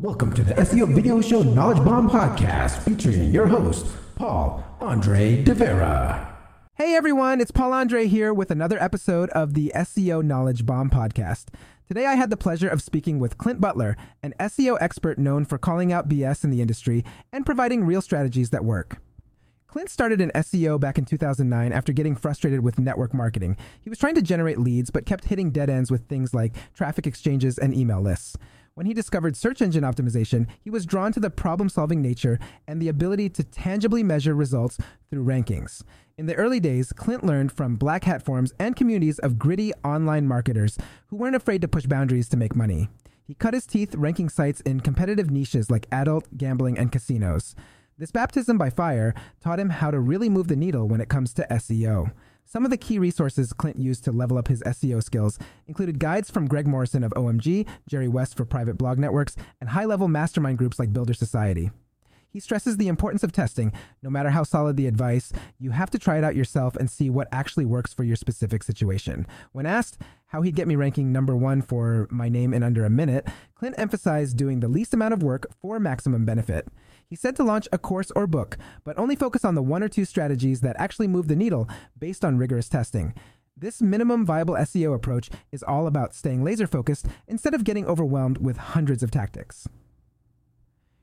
Welcome to the SEO Video Show Knowledge Bomb Podcast featuring your host, Paul Andre De Vera. Hey everyone, it's Paul Andre here with another episode of the SEO Knowledge Bomb Podcast. Today I had the pleasure of speaking with Clint Butler, an SEO expert known for calling out BS in the industry and providing real strategies that work. Clint started in SEO back in 2009 after getting frustrated with network marketing. He was trying to generate leads but kept hitting dead ends with things like traffic exchanges and email lists. When he discovered search engine optimization, he was drawn to the problem solving nature and the ability to tangibly measure results through rankings. In the early days, Clint learned from black hat forums and communities of gritty online marketers who weren't afraid to push boundaries to make money. He cut his teeth ranking sites in competitive niches like adult, gambling, and casinos. This baptism by fire taught him how to really move the needle when it comes to SEO. Some of the key resources Clint used to level up his SEO skills included guides from Greg Morrison of OMG, Jerry West for private blog networks, and high level mastermind groups like Builder Society. He stresses the importance of testing. No matter how solid the advice, you have to try it out yourself and see what actually works for your specific situation. When asked how he'd get me ranking number one for my name in under a minute, Clint emphasized doing the least amount of work for maximum benefit. He said to launch a course or book, but only focus on the one or two strategies that actually move the needle based on rigorous testing. This minimum viable SEO approach is all about staying laser focused instead of getting overwhelmed with hundreds of tactics.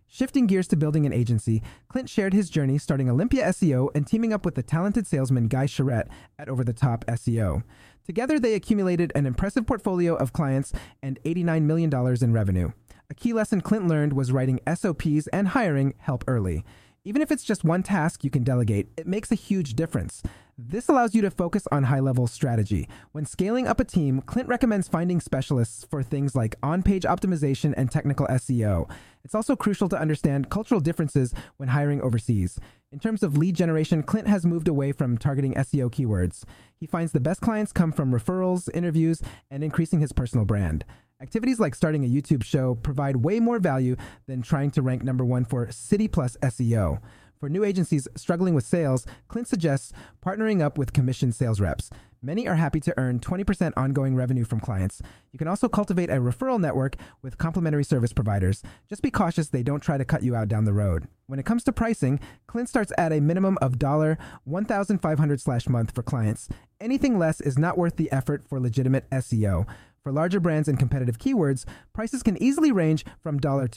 Shifting gears to building an agency, Clint shared his journey starting Olympia SEO and teaming up with the talented salesman Guy Sheetrit at Over the Top SEO. Together, they accumulated an impressive portfolio of clients and $89 million in revenue. A key lesson Clint learned was writing SOPs and hiring help early. Even if it's just one task you can delegate, it makes a huge difference. This allows you to focus on high level strategy. When scaling up a team, Clint recommends finding specialists for things like on page optimization and technical SEO. It's also crucial to understand cultural differences when hiring overseas. In terms of lead generation, Clint has moved away from targeting SEO keywords. He finds the best clients come from referrals, interviews, and increasing his personal brand. Activities like starting a YouTube show provide way more value than trying to rank number one for City Plus SEO. For new agencies struggling with sales, Clint suggests partnering up with commission sales reps. Many are happy to earn 20% ongoing revenue from clients. You can also cultivate a referral network with complementary service providers. Just be cautious they don't try to cut you out down the road. When it comes to pricing, Clint starts at a minimum of $1,500 slash month for clients. Anything less is not worth the effort for legitimate SEO. For larger brands and competitive keywords, prices can easily range from $2,000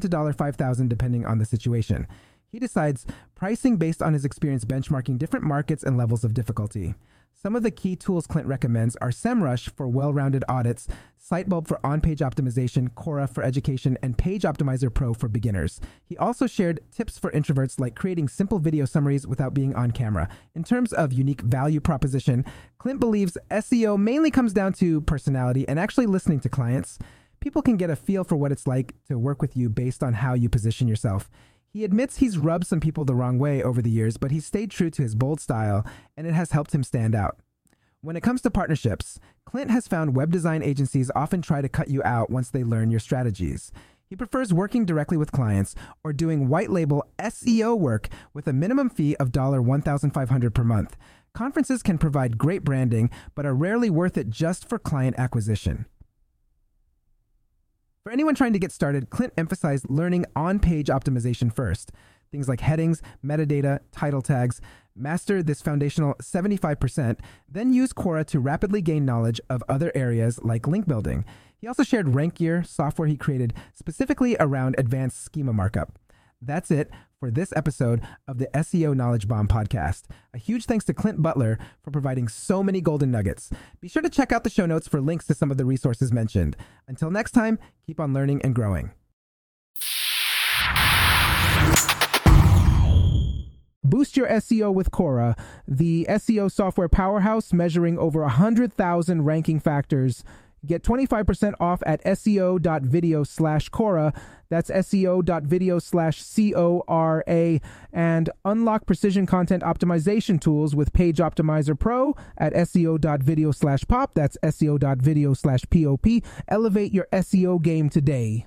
to $5,000 depending on the situation. He decides pricing based on his experience benchmarking different markets and levels of difficulty. Some of the key tools Clint recommends are SEMrush for well rounded audits, Sitebulb for on page optimization, Cora for education, and Page Optimizer Pro for beginners. He also shared tips for introverts like creating simple video summaries without being on camera. In terms of unique value proposition, Clint believes SEO mainly comes down to personality and actually listening to clients. People can get a feel for what it's like to work with you based on how you position yourself. He admits he's rubbed some people the wrong way over the years, but he's stayed true to his bold style, and it has helped him stand out. When it comes to partnerships, Clint has found web design agencies often try to cut you out once they learn your strategies. He prefers working directly with clients or doing white label SEO work with a minimum fee of $1,500 per month. Conferences can provide great branding, but are rarely worth it just for client acquisition. For anyone trying to get started, Clint emphasized learning on page optimization first. Things like headings, metadata, title tags. Master this foundational 75%, then use Cora to rapidly gain knowledge of other areas like link building. He also shared RankGear, software he created specifically around advanced schema markup. That's it for this episode of the SEO Knowledge Bomb podcast. A huge thanks to Clint Butler for providing so many golden nuggets. Be sure to check out the show notes for links to some of the resources mentioned. Until next time, keep on learning and growing. Boost your SEO with Cora, the SEO software powerhouse measuring over 100,000 ranking factors Get 25% off at seo.video slash Cora. That's seo.video slash C O R A. And unlock precision content optimization tools with Page Optimizer Pro at seo.video slash pop. That's seo.video slash POP. Elevate your SEO game today.